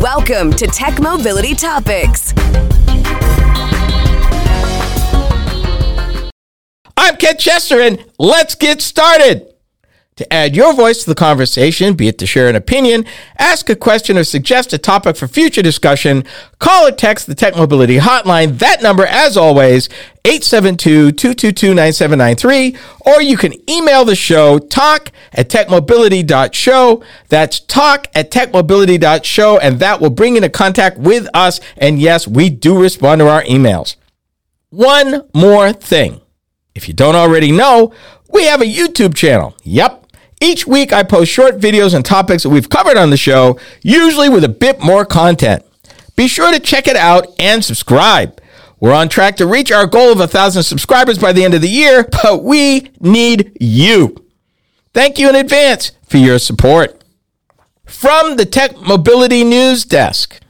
Welcome to Tech Mobility Topics. I'm Ken Chester, and let's get started. To add your voice to the conversation, be it to share an opinion, ask a question, or suggest a topic for future discussion, call or text the Tech Mobility Hotline. That number, as always, 872-222-9793, or you can email the show, talk at techmobility.show. That's talk at techmobility.show, and that will bring you into contact with us. And yes, we do respond to our emails. One more thing. If you don't already know, we have a YouTube channel. Yep. Each week, I post short videos and topics that we've covered on the show, usually with a bit more content. Be sure to check it out and subscribe. We're on track to reach our goal of a thousand subscribers by the end of the year, but we need you. Thank you in advance for your support. From the Tech Mobility News Desk.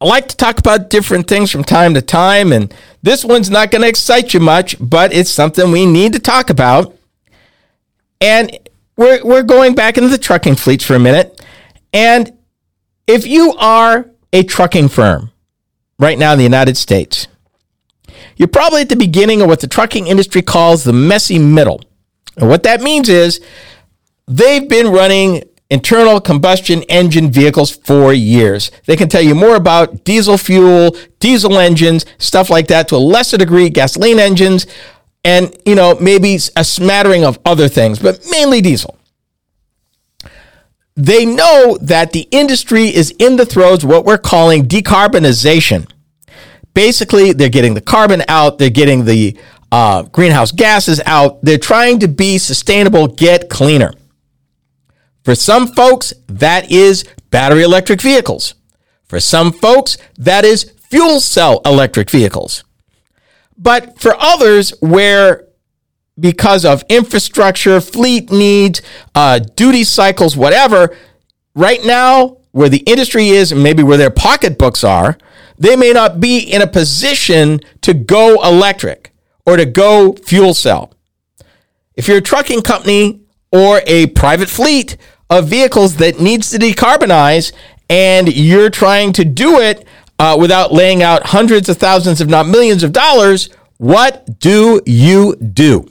I like to talk about different things from time to time, and this one's not going to excite you much, but it's something we need to talk about. And we're, we're going back into the trucking fleets for a minute. And if you are a trucking firm right now in the United States, you're probably at the beginning of what the trucking industry calls the messy middle. And what that means is they've been running internal combustion engine vehicles for years. They can tell you more about diesel fuel, diesel engines, stuff like that to a lesser degree, gasoline engines and you know maybe a smattering of other things, but mainly diesel. They know that the industry is in the throes what we're calling decarbonization. Basically, they're getting the carbon out, they're getting the uh, greenhouse gases out. They're trying to be sustainable, get cleaner. For some folks, that is battery electric vehicles. For some folks, that is fuel cell electric vehicles. But for others, where because of infrastructure, fleet needs, uh, duty cycles, whatever, right now, where the industry is, and maybe where their pocketbooks are, they may not be in a position to go electric or to go fuel cell. If you're a trucking company or a private fleet of vehicles that needs to decarbonize and you're trying to do it uh, without laying out hundreds of thousands, if not millions of dollars, what do you do?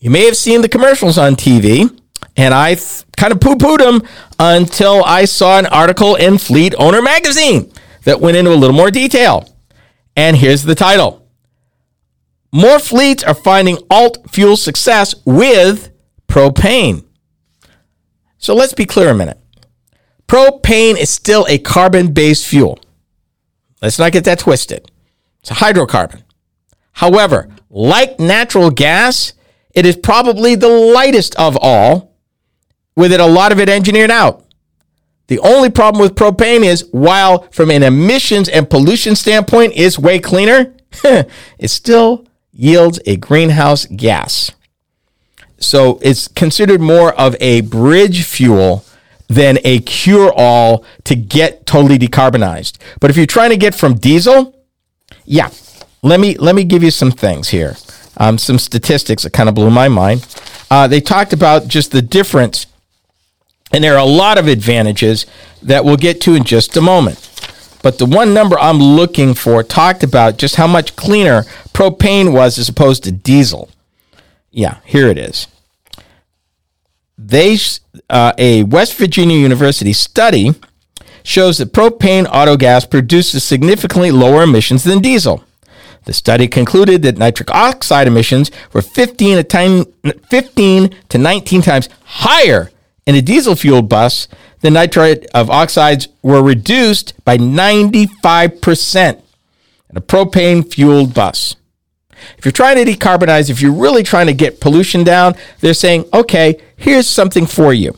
You may have seen the commercials on TV, and I th- kind of poo pooed them until I saw an article in Fleet Owner magazine that went into a little more detail. And here's the title More fleets are finding alt fuel success with propane. So let's be clear a minute. Propane is still a carbon based fuel. Let's not get that twisted. It's a hydrocarbon. However, like natural gas, it is probably the lightest of all, with it a lot of it engineered out. The only problem with propane is while from an emissions and pollution standpoint is way cleaner, it still yields a greenhouse gas. So it's considered more of a bridge fuel than a cure all to get totally decarbonized. But if you're trying to get from diesel, yeah, let me let me give you some things here. Um, some statistics that kind of blew my mind. Uh, they talked about just the difference, and there are a lot of advantages that we'll get to in just a moment. But the one number I'm looking for talked about just how much cleaner propane was as opposed to diesel. Yeah, here it is they uh, a West Virginia University study shows that propane autogas produces significantly lower emissions than diesel. The study concluded that nitric oxide emissions were 15 to, 15 to 19 times higher in a diesel fueled bus. The nitrate of oxides were reduced by 95% in a propane fueled bus. If you're trying to decarbonize, if you're really trying to get pollution down, they're saying, okay, here's something for you.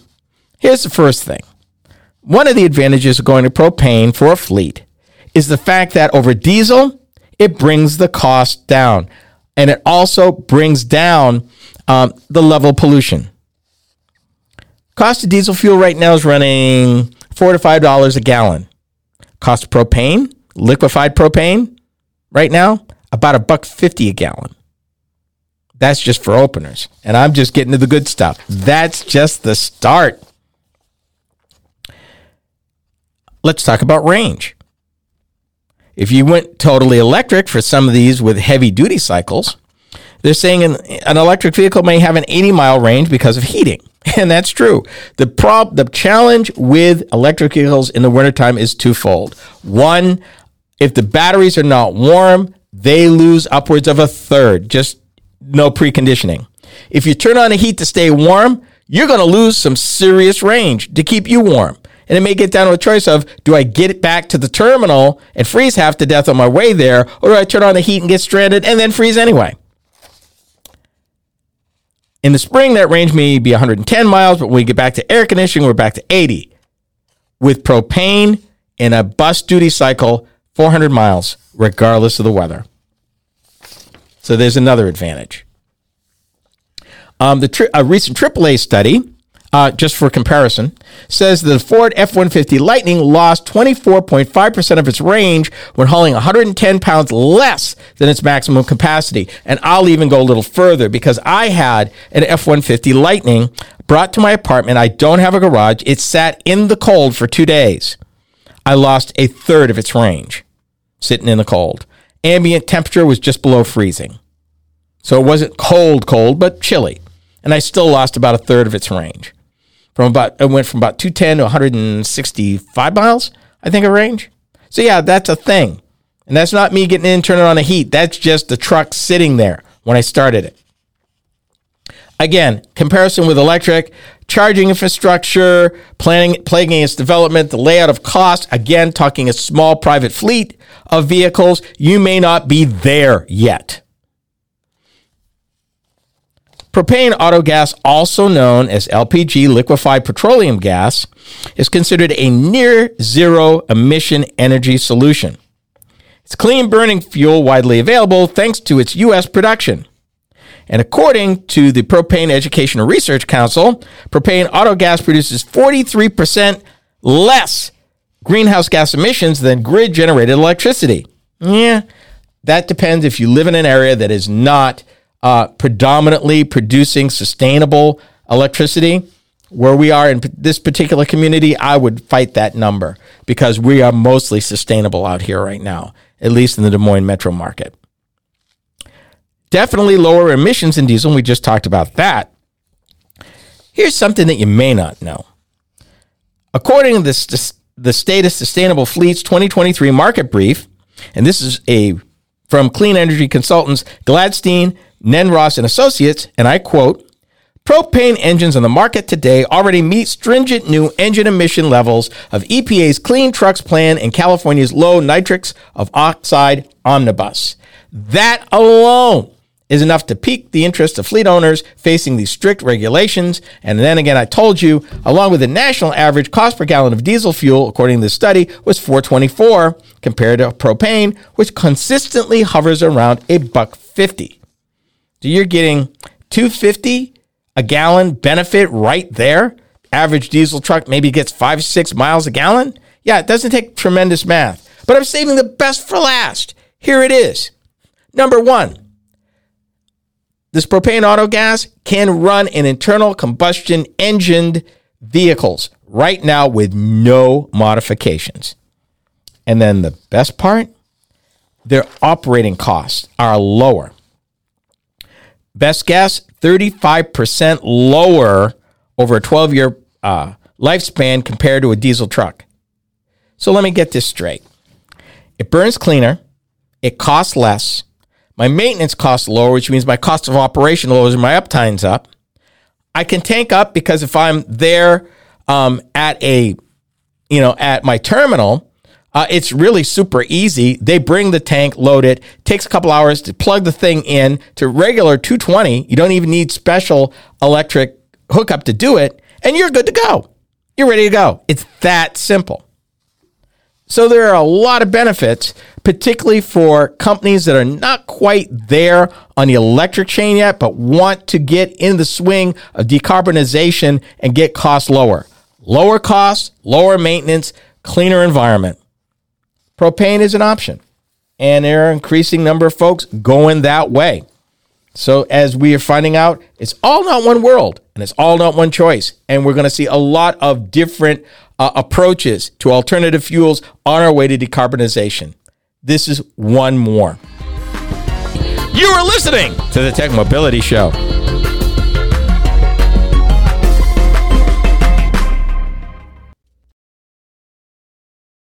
Here's the first thing. One of the advantages of going to propane for a fleet is the fact that over diesel, it brings the cost down. And it also brings down um, the level of pollution. Cost of diesel fuel right now is running four to five dollars a gallon. Cost of propane, liquefied propane, right now about a buck 50 a gallon. That's just for openers. And I'm just getting to the good stuff. That's just the start. let's talk about range. If you went totally electric for some of these with heavy duty cycles, they're saying an, an electric vehicle may have an 80 mile range because of heating. And that's true. The prob the challenge with electric vehicles in the wintertime is twofold. One, if the batteries are not warm, they lose upwards of a third, just no preconditioning. If you turn on the heat to stay warm, you're going to lose some serious range to keep you warm. And it may get down to a choice of do I get it back to the terminal and freeze half to death on my way there, or do I turn on the heat and get stranded and then freeze anyway? In the spring, that range may be 110 miles, but when we get back to air conditioning, we're back to 80. With propane in a bus duty cycle, 400 miles, regardless of the weather. So there's another advantage. Um, the tri- a recent AAA study, uh, just for comparison, says the Ford F 150 Lightning lost 24.5% of its range when hauling 110 pounds less than its maximum capacity. And I'll even go a little further because I had an F 150 Lightning brought to my apartment. I don't have a garage. It sat in the cold for two days. I lost a third of its range sitting in the cold. Ambient temperature was just below freezing. So it wasn't cold, cold, but chilly and I still lost about a third of its range. From about it went from about 210 to 165 miles, I think, a range. So yeah, that's a thing. And that's not me getting in turning on the heat. That's just the truck sitting there when I started it. Again, comparison with electric, charging infrastructure, planning, plaguing its development, the layout of cost. Again, talking a small private fleet of vehicles. You may not be there yet. Propane auto gas, also known as LPG liquefied petroleum gas, is considered a near zero emission energy solution. It's clean burning fuel widely available thanks to its U.S. production. And according to the Propane Educational Research Council, propane auto gas produces 43% less greenhouse gas emissions than grid generated electricity. Yeah, that depends if you live in an area that is not uh, predominantly producing sustainable electricity, where we are in this particular community, I would fight that number because we are mostly sustainable out here right now, at least in the Des Moines metro market. Definitely lower emissions in diesel. We just talked about that. Here's something that you may not know. According to the, the State of Sustainable Fleets 2023 market brief, and this is a from Clean Energy Consultants Gladstein, Neandross and Associates, and I quote, Propane engines on the market today already meet stringent new engine emission levels of EPA's Clean Trucks Plan and California's low nitrics of oxide omnibus. That alone is enough to pique the interest of fleet owners facing these strict regulations. And then again, I told you, along with the national average cost per gallon of diesel fuel, according to this study, was 424 compared to propane, which consistently hovers around a buck 50. So you're getting 250 a gallon benefit right there. Average diesel truck maybe gets five, six miles a gallon. Yeah, it doesn't take tremendous math, but I'm saving the best for last. Here it is. Number one, this propane auto gas can run in internal combustion engined vehicles right now with no modifications. And then the best part, their operating costs are lower. Best guess 35% lower over a 12 year uh, lifespan compared to a diesel truck. So let me get this straight it burns cleaner, it costs less, my maintenance costs lower, which means my cost of operation lowers and my uptime's up. I can tank up because if I'm there um, at a, you know, at my terminal, uh, it's really super easy. They bring the tank, load it. Takes a couple hours to plug the thing in to regular 220. You don't even need special electric hookup to do it, and you're good to go. You're ready to go. It's that simple. So there are a lot of benefits, particularly for companies that are not quite there on the electric chain yet, but want to get in the swing of decarbonization and get costs lower. Lower costs, lower maintenance, cleaner environment. Propane is an option, and there are an increasing number of folks going that way. So, as we are finding out, it's all not one world and it's all not one choice. And we're going to see a lot of different uh, approaches to alternative fuels on our way to decarbonization. This is one more. You are listening to the Tech Mobility Show.